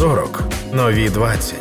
40. Нові 20.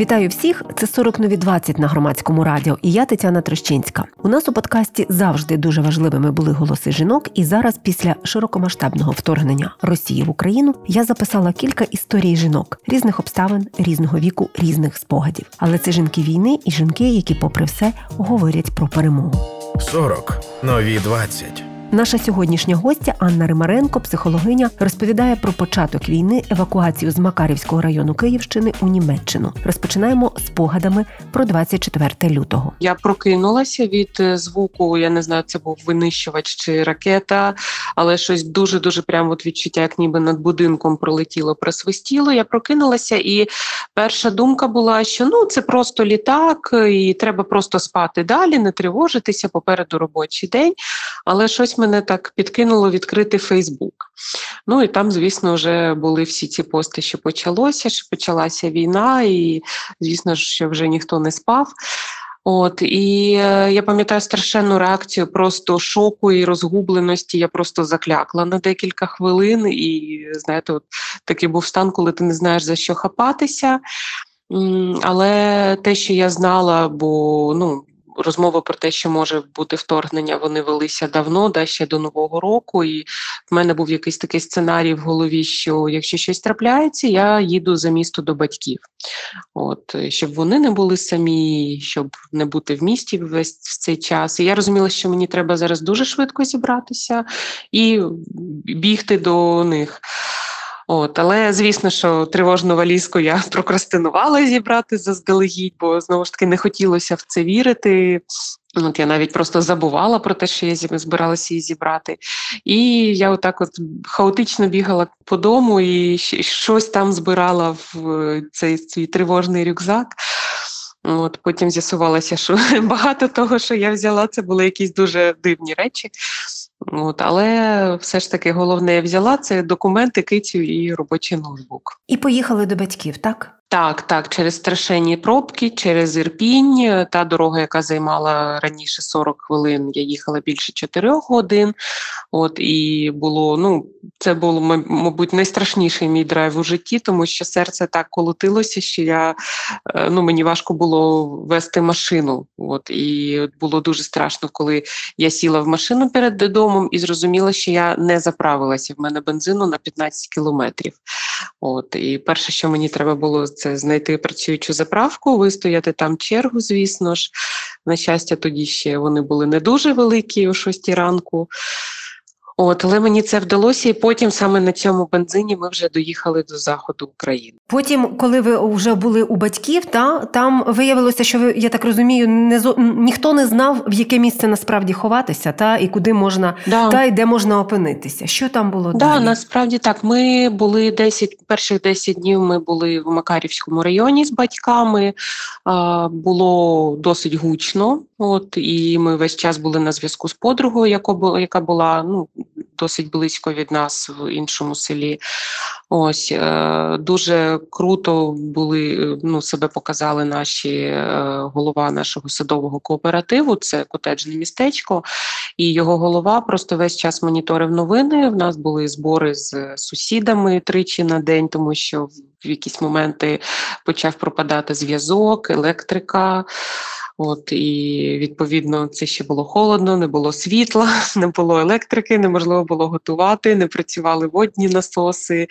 Вітаю всіх! Це 40 нові 20 на громадському радіо. І я Тетяна Трещинська. У нас у подкасті завжди дуже важливими були голоси жінок. І зараз, після широкомасштабного вторгнення Росії в Україну, я записала кілька історій жінок різних обставин, різного віку, різних спогадів. Але це жінки війни і жінки, які, попри все, говорять про перемогу. 40. Нові 20. Наша сьогоднішня гостя Анна Римаренко, психологиня, розповідає про початок війни, евакуацію з Макарівського району Київщини у Німеччину. Розпочинаємо спогадами про 24 лютого. Я прокинулася від е, звуку. Я не знаю, це був винищувач чи ракета, але щось дуже дуже прямо от відчуття, як ніби над будинком пролетіло, просвистіло. Я прокинулася, і перша думка була, що ну це просто літак, і треба просто спати далі, не тривожитися попереду робочий день. Але щось мене так підкинуло відкрити Фейсбук. Ну і там, звісно, вже були всі ці пости, що почалося, що почалася війна, і звісно що вже ніхто не спав. От і е, я пам'ятаю страшенну реакцію просто шоку і розгубленості. Я просто заклякла на декілька хвилин, і знаєте, от такий був стан, коли ти не знаєш за що хапатися. Але те, що я знала, бо ну розмови про те, що може бути вторгнення, вони велися давно, да, ще до нового року. І в мене був якийсь такий сценарій в голові, що якщо щось трапляється, я їду за місто до батьків. От щоб вони не були самі, щоб не бути в місті весь цей час. І я розуміла, що мені треба зараз дуже швидко зібратися і бігти до них. От, Але звісно, що тривожну валізку я прокрастинувала зібрати заздалегідь, бо знову ж таки не хотілося в це вірити. От Я навіть просто забувала про те, що я збиралася її зібрати. І я отак от хаотично бігала по дому і щось там збирала в цей свій тривожний рюкзак. От Потім з'ясувалося, що багато того, що я взяла, це були якісь дуже дивні речі. От, Але все ж таки головне я взяла це документи, кицю і робочий ноутбук. І поїхали до батьків, так? Так, так, через страшенні пробки, через Ірпінь. Та дорога, яка займала раніше 40 хвилин, я їхала більше 4 годин. От і було, ну, це було, мабуть, найстрашніший мій драйв у житті, тому що серце так колотилося, що я е, ну мені важко було вести машину. От і було дуже страшно, коли я сіла в машину перед домом і зрозуміла, що я не заправилася. В мене бензину на 15 кілометрів. От і перше, що мені треба було це знайти працюючу заправку, вистояти там чергу, звісно ж. На щастя, тоді ще вони були не дуже великі о 6 ранку. От, але мені це вдалося, і потім саме на цьому бензині ми вже доїхали до заходу України. Потім, коли ви вже були у батьків, та там виявилося, що ви я так розумію, не ніхто не знав, в яке місце насправді ховатися, та і куди можна да. та і де можна опинитися. Що там було? Да, далі? насправді так. Ми були 10, перших 10 днів. Ми були в Макарівському районі з батьками. А, Було досить гучно. От і ми весь час були на зв'язку з подругою, яка була ну досить близько від нас в іншому селі. Ось е, дуже круто були ну, себе показали наші е, голова нашого садового кооперативу. Це котеджне містечко, і його голова просто весь час моніторив новини. В нас були збори з сусідами тричі на день, тому що в якісь моменти почав пропадати зв'язок, електрика. От і відповідно це ще було холодно, не було світла, не було електрики, неможливо було готувати, не працювали водні насоси.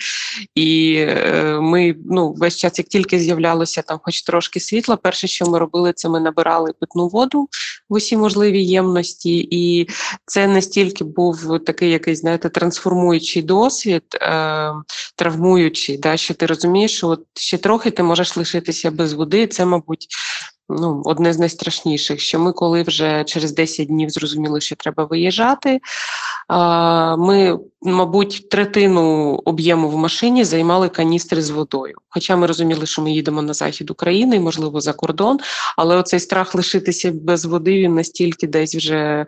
І е, ми ну весь час, як тільки з'являлося там, хоч трошки світла, перше, що ми робили, це ми набирали питну воду в усі можливі ємності, і це настільки був такий якийсь, знаєте, трансформуючий досвід, е, травмуючий, да, що ти розумієш, що от ще трохи ти можеш лишитися без води. Це, мабуть ну, одне з найстрашніших, що ми, коли вже через 10 днів зрозуміли, що треба виїжджати, ми, мабуть, третину об'єму в машині займали каністри з водою. Хоча ми розуміли, що ми їдемо на захід України, можливо, за кордон, але оцей страх лишитися без води він настільки десь вже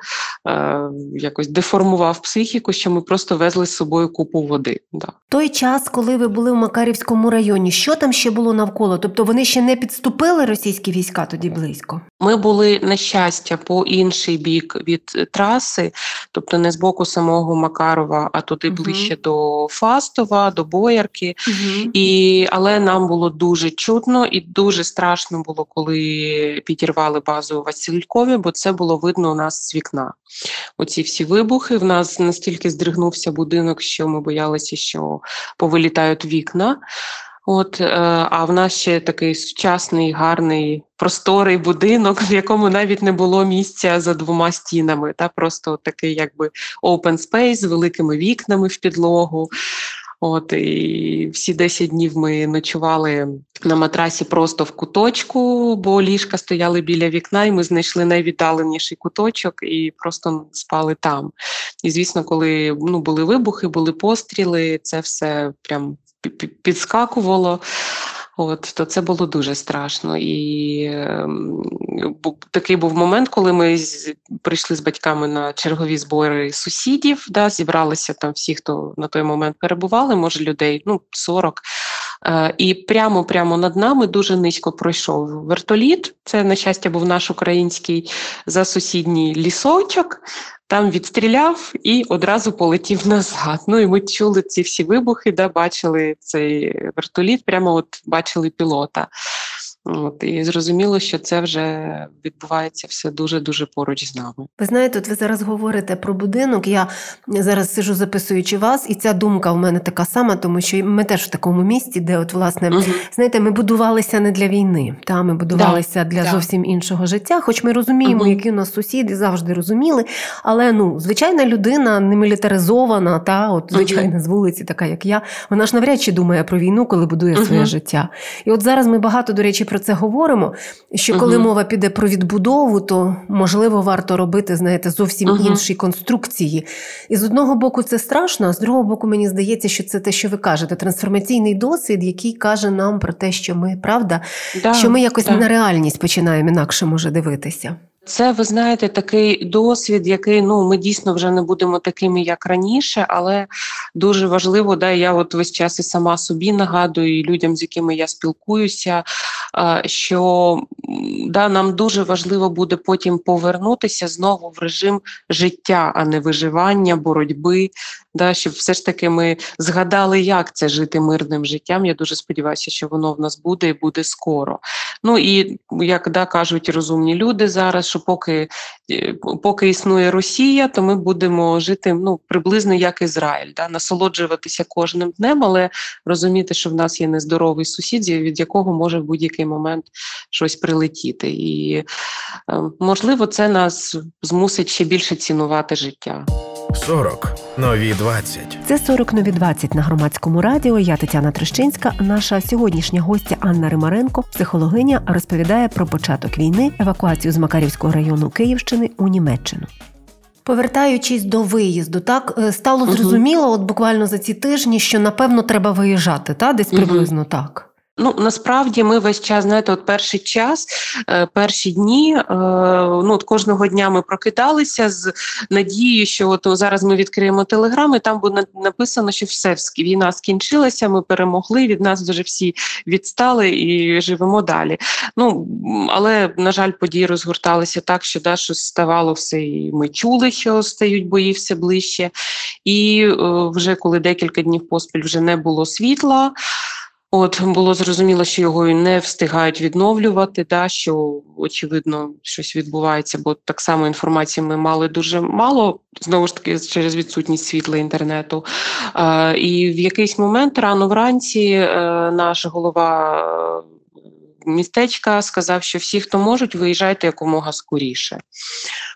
е, якось деформував психіку, що ми просто везли з собою купу води. Да. Той час, коли ви були в Макарівському районі, що там ще було навколо? Тобто вони ще не підступили російські війська тоді близько? Ми були на щастя по інший бік від траси, тобто не з боку самого Макарова, а туди uh ближче до Фастова, до Боярки. uh І, Але нам було дуже чутно і дуже страшно було, коли підірвали базу у Василькові, бо це було видно у нас з вікна. Оці всі вибухи. В нас настільки здригнувся будинок, що ми боялися, що повилітають вікна. От, е, А в нас ще такий сучасний, гарний, просторий будинок, в якому навіть не було місця за двома стінами. Та Просто такий якби open space з великими вікнами в підлогу. От І всі 10 днів ми ночували на матрасі просто в куточку, бо ліжка стояли біля вікна, і ми знайшли найвіддаленіший куточок і просто спали там. І звісно, коли ну, були вибухи, були постріли, це все прям підскакувало. От, то це було дуже страшно. І е, такий був момент, коли ми з, прийшли з батьками на чергові збори сусідів, да, зібралися там всі, хто на той момент перебували, може людей ну, 40. Е, і прямо прямо над нами дуже низько пройшов вертоліт. Це, на щастя, був наш український за сусідній лісочок там відстріляв і одразу полетів назад. Ну і ми чули ці всі вибухи, да, бачили цей вертоліт, прямо от бачили пілота. От, І зрозуміло, що це вже відбувається все дуже-дуже поруч з нами. Ви знаєте, от ви зараз говорите про будинок. Я зараз сижу, записуючи вас, і ця думка в мене така сама, тому що ми теж в такому місці, де, от, власне, угу. знаєте, ми будувалися не для війни, та ми будувалися да, для да. зовсім іншого життя. Хоч ми розуміємо, угу. які у нас сусіди завжди розуміли. Але ну, звичайна людина не мілітаризована, та от звичайна угу. з вулиці, така як я, вона ж навряд чи думає про війну, коли будує своє життя. І от зараз ми багато, до речі, про це говоримо. Що коли угу. мова піде про відбудову, то можливо варто робити, знаєте, зовсім угу. інші конструкції. І з одного боку, це страшно, а з другого боку, мені здається, що це те, що ви кажете, трансформаційний досвід, який каже нам про те, що ми правда, да, що ми якось да. на реальність починаємо інакше може дивитися. Це ви знаєте такий досвід, який ну ми дійсно вже не будемо такими, як раніше, але дуже важливо, да я от весь час і сама собі нагадую і людям, з якими я спілкуюся, що да, нам дуже важливо буде потім повернутися знову в режим життя, а не виживання, боротьби. Да, Щоб все ж таки ми згадали, як це жити мирним життям. Я дуже сподіваюся, що воно в нас буде і буде скоро. Ну і як да, кажуть розумні люди зараз, що поки е, поки існує Росія, то ми будемо жити ну, приблизно як Ізраїль, да, насолоджуватися кожним днем, але розуміти, що в нас є нездоровий сусід, від якого може в будь-який момент щось прилетіти. І е, можливо, це нас змусить ще більше цінувати життя. 40. нові 20. Це 40 нові 20 на громадському радіо. Я Тетяна Трещинська. Наша сьогоднішня гостя Анна Римаренко, психологиня, розповідає про початок війни, евакуацію з Макарівського району Київщини у Німеччину. Повертаючись до виїзду, так е, стало зрозуміло, от буквально за ці тижні, що напевно треба виїжджати, та десь приблизно так. Ну насправді ми весь час знаєте, от перший час, е, перші дні, е, ну от кожного дня ми прокидалися з надією, що от зараз ми відкриємо телеграм, і там буде написано, що все війна скінчилася. Ми перемогли. Від нас вже всі відстали і живемо далі. Ну але на жаль, події розгорталися так, що да, що ставало все, і ми чули, що стають бої все ближче. І е, вже коли декілька днів поспіль вже не було світла. От було зрозуміло, що його не встигають відновлювати, да, що очевидно щось відбувається, бо так само інформації ми мали дуже мало, знову ж таки, через відсутність світла інтернету. Е, І в якийсь момент рано вранці е, наш голова е, містечка сказав, що всі, хто можуть, виїжджайте якомога скоріше.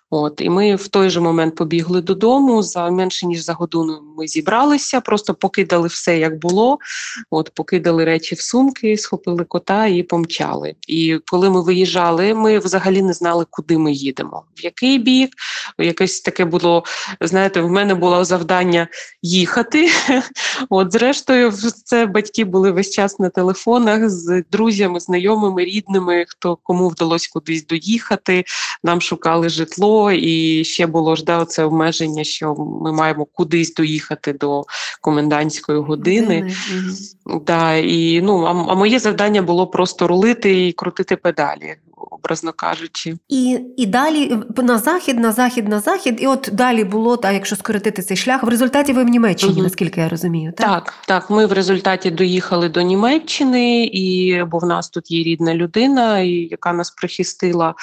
От і ми в той же момент побігли додому. За менше ніж за годину ми зібралися, просто покидали все, як було. От покидали речі в сумки, схопили кота і помчали. І коли ми виїжджали, ми взагалі не знали, куди ми їдемо, в який бік. Якесь таке було. Знаєте, в мене було завдання їхати. От, зрештою, це батьки були весь час на телефонах з друзями, знайомими, рідними, хто кому вдалося кудись доїхати. Нам шукали житло було, і ще було ж да, це обмеження, що ми маємо кудись доїхати до комендантської години. Години. Да, і ну а, а моє завдання було просто рулити і крутити педалі образно кажучи. І і далі на захід, на захід, на захід, і от далі було, та якщо скоротити цей шлях, в результаті ви в Німеччині, угу. наскільки я розумію. Так? так, так. Ми в результаті доїхали до Німеччини, і бо в нас тут є рідна людина, і яка нас прихистила.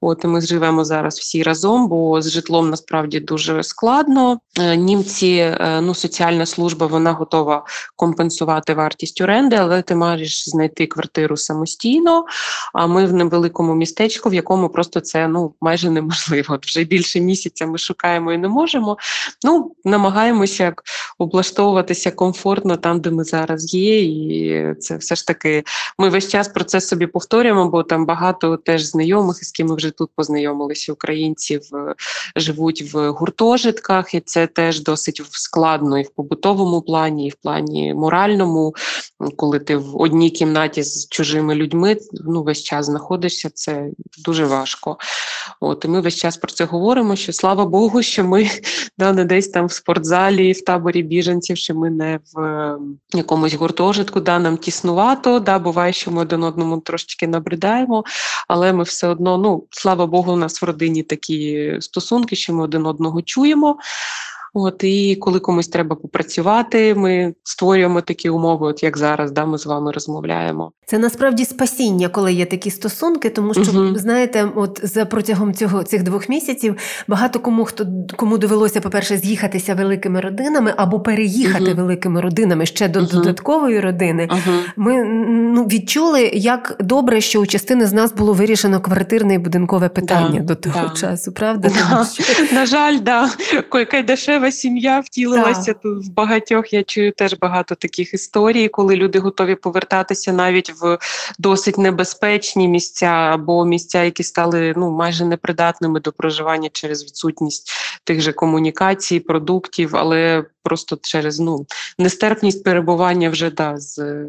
От і ми живемо зараз всі разом, бо з житлом насправді дуже складно. Е, німці, е, ну соціальна служба, вона готова компенсувати вартість оренди, але ти маєш знайти квартиру самостійно. А ми в невеликому містечку, в якому просто це ну майже неможливо. От Вже більше місяця ми шукаємо і не можемо. Ну намагаємося облаштовуватися комфортно там, де ми зараз є, і це все ж таки. Ми весь час про це собі повторюємо, бо там багато теж знайомих, з ким ми вже тут познайомилися, українців е, живуть в гуртожитках, і це теж досить складно і в побутовому плані, і в плані моральному, коли ти в одній кімнаті з чужими людьми ну весь час знаходишся це дуже важко. От І ми весь час про це говоримо. Що слава Богу, що ми да, не десь там в спортзалі, в таборі біженців, що ми не в ем, якомусь гуртожитку, да, нам тіснувато. Да, Буває, що ми один одному трошечки набридаємо, але ми все одно, ну слава Богу, у нас в родині такі стосунки, що ми один одного чуємо. От і коли комусь треба попрацювати, ми створюємо такі умови, от як зараз, да, ми з вами розмовляємо. Це насправді спасіння, коли є такі стосунки, тому що угу. знаєте, от за протягом цього цих двох місяців багато кому хто кому довелося, по-перше, з'їхатися великими родинами або переїхати угу. великими родинами ще до угу. додаткової родини. Ми ну відчули, як добре, що у частини з нас було вирішено квартирне і будинкове питання да, до того да. часу. Правда, да. що... на жаль, да яка дешева сім'я втілилася тут в багатьох. Я чую теж багато таких історій, коли люди готові повертатися навіть в досить небезпечні місця або місця, які стали ну майже непридатними до проживання через відсутність тих же комунікацій, продуктів, але просто через ну нестерпність перебування вже да з.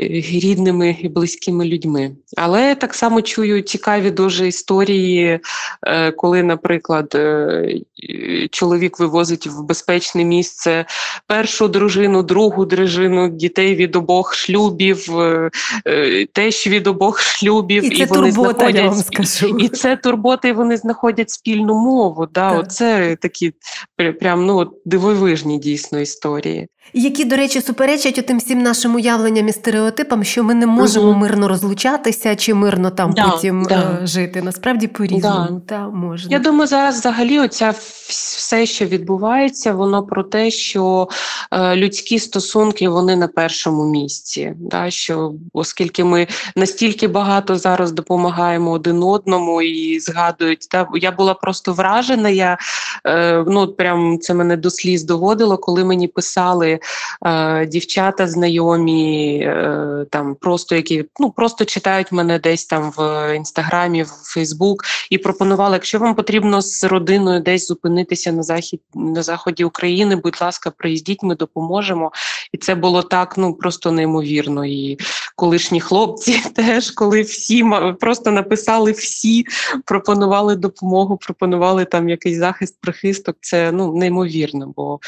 Е, рідними і близькими людьми. Але так само чую цікаві дуже історії, е, коли, наприклад, е, чоловік вивозить в безпечне місце першу дружину, другу дружину, дітей від обох шлюбів, теж від обох шлюбів, і, це і вони турбота, знаходять я вам скажу. і це турбота, і вони знаходять спільну мову. Да, так. Оце такі прям ну дивовижні дійсно історії які, до речі, суперечать тим всім нашим уявленням і стереотипам, що ми не можемо угу. мирно розлучатися чи мирно там да, потім да. Е, жити. Насправді по-різному да. Та, можна. Я думаю, зараз взагалі оця все, що відбувається, воно про те, що е, людські стосунки вони на першому місці. Да, що Оскільки ми настільки багато зараз допомагаємо один одному і згадують, да, я була просто вражена. Я е, ну прям це мене до сліз доводило, коли мені писали е, дівчата знайомі, е, там просто які ну просто читають мене десь там в інстаграмі, в Фейсбук і пропонували, якщо вам потрібно з родиною десь зупинитися на захід на заході України, будь ласка, приїздіть, ми допоможемо. І це було так, ну просто неймовірно. І колишні хлопці теж, коли всі просто написали всі, пропонували допомогу, пропонували там якийсь захист, прихисток. Це ну неймовірно, бо е,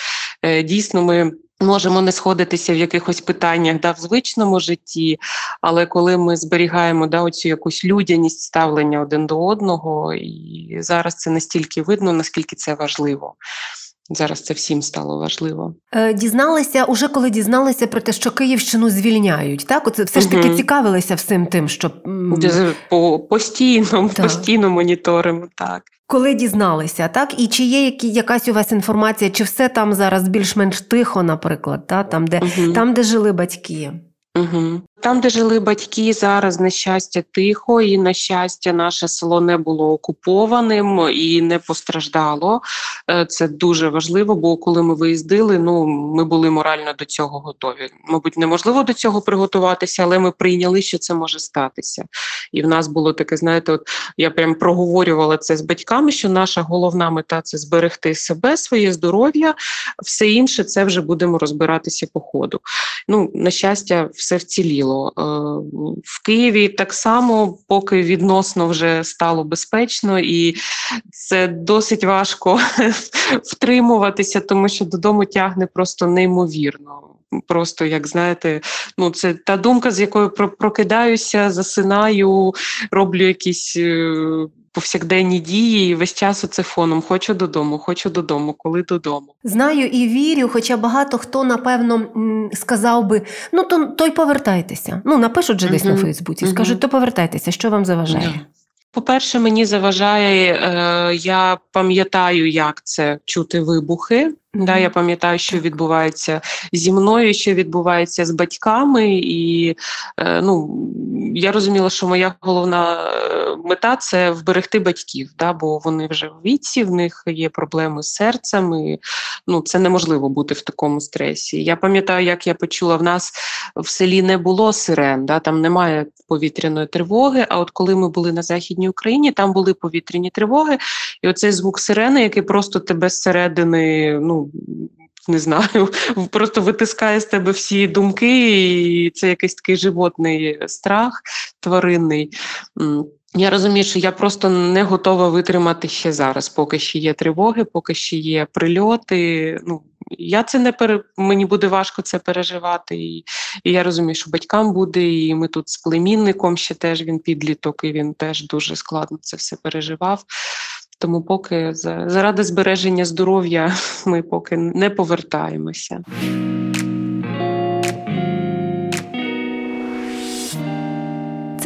дійсно ми. Можемо не сходитися в якихось питаннях да, в звичному житті, але коли ми зберігаємо да, оцю якусь людяність ставлення один до одного, і зараз це настільки видно, наскільки це важливо. Зараз це всім стало важливо. Е, дізналися уже коли дізналися про те, що Київщину звільняють. Так, Оце все ж таки угу. цікавилися всім тим, що По, постійно, так. постійно моніторимо. Так коли дізналися, так і чи є які якась у вас інформація, чи все там зараз більш-менш тихо, наприклад, та там, де угу. там, де жили батьки. Угу. Там, де жили батьки, зараз на щастя тихо, і на щастя, наше село не було окупованим і не постраждало. Е, це дуже важливо, бо коли ми виїздили, ну ми були морально до цього готові. Мабуть, неможливо до цього приготуватися, але ми прийняли, що це може статися. І в нас було таке, знаєте, от я прям проговорювала це з батьками, що наша головна мета це зберегти себе, своє здоров'я, все інше це вже будемо розбиратися по ходу. Ну, на щастя, все вціліло. Е, в Києві так само, поки відносно вже стало безпечно, і це досить важко втримуватися, тому що додому тягне просто неймовірно. Просто як знаєте, ну це та думка, з якою прокидаюся, засинаю, роблю якісь е, повсякденні дії, і весь час оце фоном. Хочу додому, хочу додому, коли додому. Знаю і вірю, хоча багато хто напевно сказав би: ну то то й повертайтеся. Ну напишуть же десь uh-huh. на Фейсбуці, uh-huh. скажуть, то повертайтеся, що вам заважає. Uh-huh. По-перше, мені заважає, е, я пам'ятаю, як це чути вибухи. Да, Я пам'ятаю, що відбувається зі мною, що відбувається з батьками, і е, ну, я розуміла, що моя головна е, мета це вберегти батьків, да, бо вони вже в віці, в них є проблеми з серцем, і ну, це неможливо бути в такому стресі. Я пам'ятаю, як я почула, в нас в селі не було сирен, да, там немає повітряної тривоги. А от коли ми були на Західній Україні, там були повітряні тривоги, і оцей звук сирени, який просто тебе зсередини, ну не знаю, просто витискає з тебе всі думки, і це якийсь такий животний страх тваринний. Я розумію, що я просто не готова витримати ще зараз, поки ще є тривоги, поки ще є прильоти. Ну я це не пере... мені буде важко це переживати. І і я розумію, що батькам буде, і ми тут з племінником ще теж він підліток, і він теж дуже складно це все переживав. Тому поки заради збереження здоров'я ми поки не повертаємося.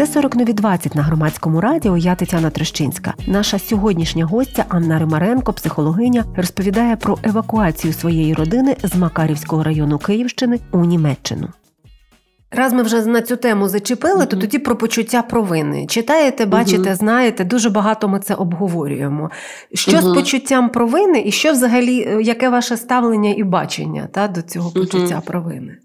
Це 40 нові 20 на громадському радіо. Я Тетяна Трещинська. Наша сьогоднішня гостя Анна Римаренко, психологиня, розповідає про евакуацію своєї родини з Макарівського району Київщини у Німеччину. Раз ми вже на цю тему зачепили, то тоді про почуття провини. Читаєте, бачите, знаєте, дуже багато ми це обговорюємо. Що з почуттям провини, і що взагалі, е, яке ваше ставлення і бачення та, до цього почуття провини?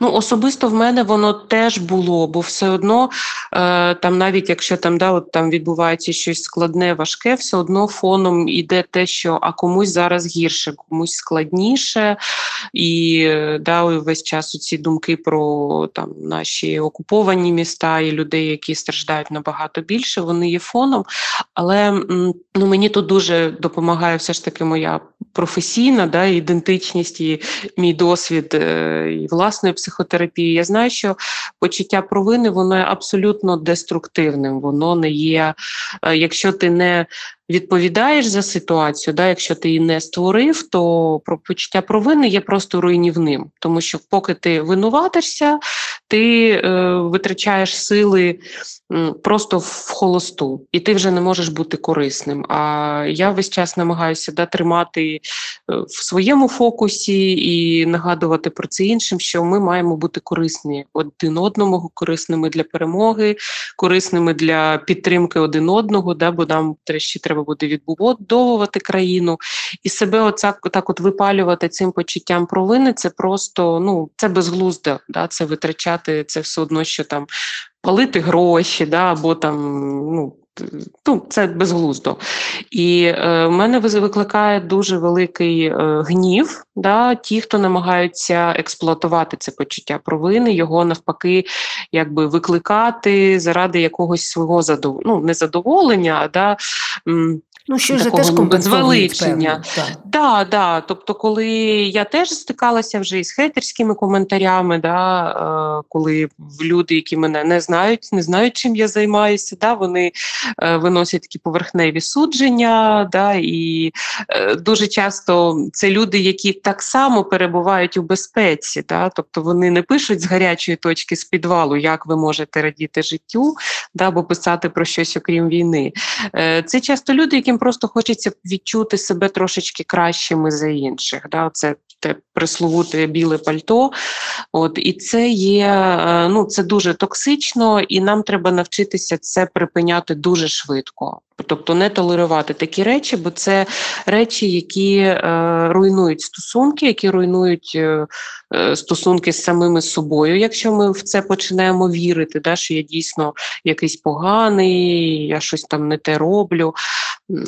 Ну, особисто в мене воно теж було, бо все одно, е, там, навіть якщо там да, от там відбувається щось складне, важке, все одно фоном іде те, що а комусь зараз гірше, комусь складніше, і да, весь час ці думки про там наші окуповані міста і людей, які страждають набагато більше, вони є фоном. Але ну, мені тут дуже допомагає все ж таки моя професійна да, ідентичність і мій досвід е, і власної психотерапії. Я знаю, що почуття провини воно є абсолютно деструктивним. Воно не є, е, якщо ти не відповідаєш за ситуацію, да, якщо ти її не створив, то про почуття провини є просто руйнівним, тому що поки ти винуватишся, ти е, витрачаєш сили просто в холосту, і ти вже не можеш бути корисним. А я весь час намагаюся да, тримати е, в своєму фокусі і нагадувати про це іншим, що ми маємо бути корисні один одному, корисними для перемоги, корисними для підтримки один одного, да, бо нам ще треба буде відбудовувати країну і себе оця так от випалювати цим почуттям провини. Це просто ну це безглуздо, да, це витрачати це все одно, що там палити гроші, да, або там ну. Ну, це безглуздо. І е, в мене викликає дуже великий е, гнів. Да, Ті, хто намагаються експлуатувати це почуття провини, його навпаки, якби викликати заради якогось свого задов... ну, незадоволення, да, да, Ну, що ж теж звеличення. Так, да, Тобто, коли я теж стикалася вже із хейтерськими коментарями, да, е, коли люди, які мене не знають, не знають, чим я займаюся, да, вони е, виносять такі поверхневі судження, да, і е, дуже часто це люди, які так само перебувають у безпеці, да, тобто вони не пишуть з гарячої точки з підвалу, як ви можете радіти життю, да, або писати про щось окрім війни. Це часто люди, яким просто хочеться відчути себе трошечки кращими за інших. Да? Це те присловуте біле пальто. От І це є е, ну це дуже токсично, і нам треба навчитися це припиняти дуже швидко. Тобто не толерувати такі речі, бо це речі, які е, руйнують стосунки, які руйнують е, стосунки з самими собою. Якщо ми в це починаємо вірити, да, що я дійсно якийсь поганий, я щось там не те роблю.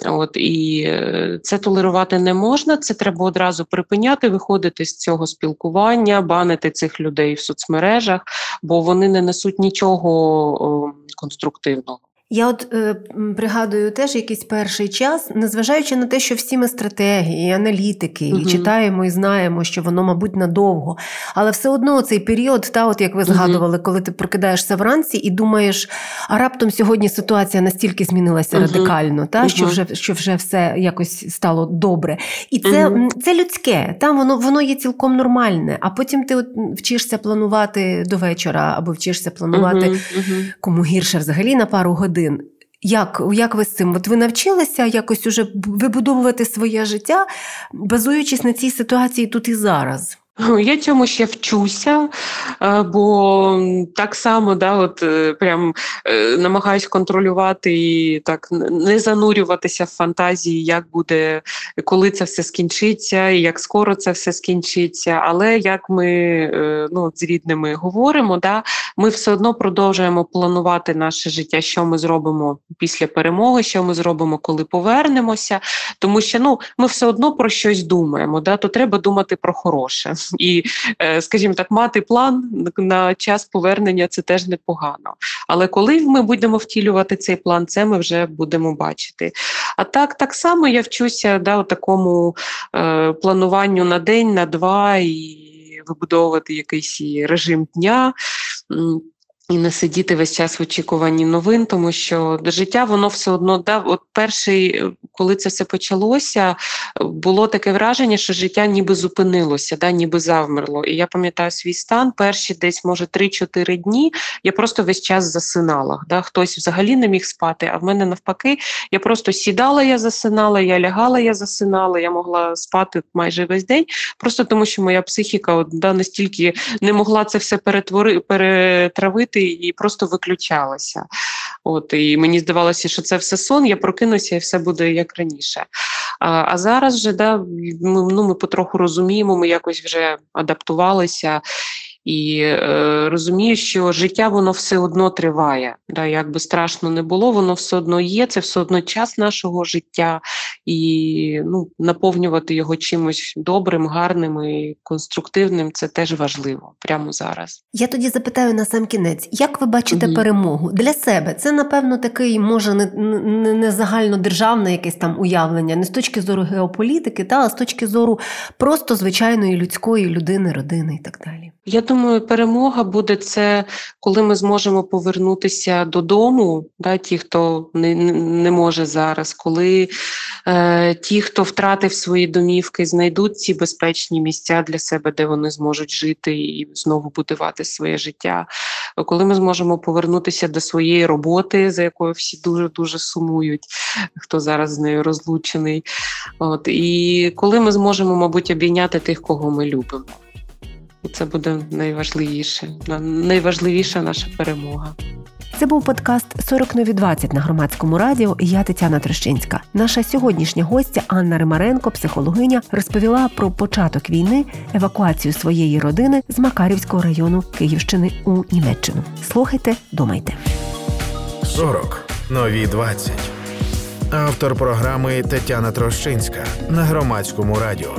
От І е, це толерувати не можна, це треба одразу припиняти, виходити з цього спілкування, банити цих людей в соцмережах, бо вони не несуть нічого конструктивного. Я от е, пригадую теж якийсь перший час, незважаючи на те, що всі ми стратегії, і аналітики, і читаємо, і знаємо, що воно, мабуть, надовго. Але все одно цей період, та, от як ви згадували, коли ти прокидаєшся вранці і думаєш, а раптом сьогодні ситуація настільки змінилася радикально, та, що вже що вже все якось стало добре. І це це людське, та, воно воно є цілком нормальне. А потім ти от вчишся планувати до вечора, або вчишся планувати кому гірше взагалі на пару годин годин. Як як ви з цим? От ви навчилися якось уже вибудовувати своє життя, базуючись на цій ситуації тут і зараз? Я цьому ще вчуся, е, бо так само да, от е, прям е, намагаюсь контролювати і так не занурюватися в фантазії, як буде, коли це все скінчиться, і як скоро це все скінчиться. Але як ми ну, з рідними говоримо, да, ми все одно продовжуємо планувати наше життя, що ми зробимо після перемоги, що ми зробимо, коли повернемося. Тому що ну, ми все одно про щось думаємо, да, то треба думати про хороше і, е, скажімо так, мати план на час повернення це теж непогано. Але коли ми будемо втілювати цей план, це ми вже будемо бачити. А так так само я вчуся да, такому е, плануванню на день, на два і вибудовувати якийсь режим дня і не сидіти весь час в очікуванні новин, тому що життя воно все одно да, от перший, коли це все почалося, було таке враження, що життя ніби зупинилося, да, ніби завмерло. І я пам'ятаю свій стан, перші десь, може, 3-4 дні я просто весь час засинала. Да, Хтось взагалі не міг спати, а в мене навпаки, я просто сідала, я засинала, я лягала, я засинала, я могла спати майже весь день, просто тому що моя психіка от, да, настільки не могла це все перетвори, перетравити і просто виключалася. От І мені здавалося, що це все сон, я прокинуся і все буде як раніше. А а зараз же да, ми, ну, ми потроху розуміємо, ми якось вже адаптувалися і е, розумію, що життя воно все одно триває. Да, Як би страшно не було, воно все одно є, це все одно час нашого життя, і ну, наповнювати його чимось добрим, гарним і конструктивним це теж важливо прямо зараз. Я тоді запитаю на сам кінець, як ви бачите угу. перемогу для себе? Це напевно такий, може, не, не, не загальнодержавне якесь там уявлення, не з точки зору геополітики, та а з точки зору просто звичайної людської людини, родини і так далі. Я думаю, перемога буде це, коли ми зможемо повернутися додому, да, ті, хто не не може зараз, коли е, ті, хто втратив свої домівки, знайдуть ці безпечні місця для себе, де вони зможуть жити і знову будувати своє життя. Коли ми зможемо повернутися до своєї роботи, за якою всі дуже дуже сумують, хто зараз з нею розлучений. От І коли ми зможемо, мабуть, обійняти тих, кого ми любимо. Це буде найважливіше, найважливіша наша перемога. Це був подкаст «40 нові 20» на громадському радіо. і Я Тетяна Трощинська. Наша сьогоднішня гостя Анна Римаренко, психологиня, розповіла про початок війни, евакуацію своєї родини з Макарівського району Київщини у Німеччину. Слухайте, думайте. «40 нові 20». Автор програми Тетяна Трощинська на громадському радіо.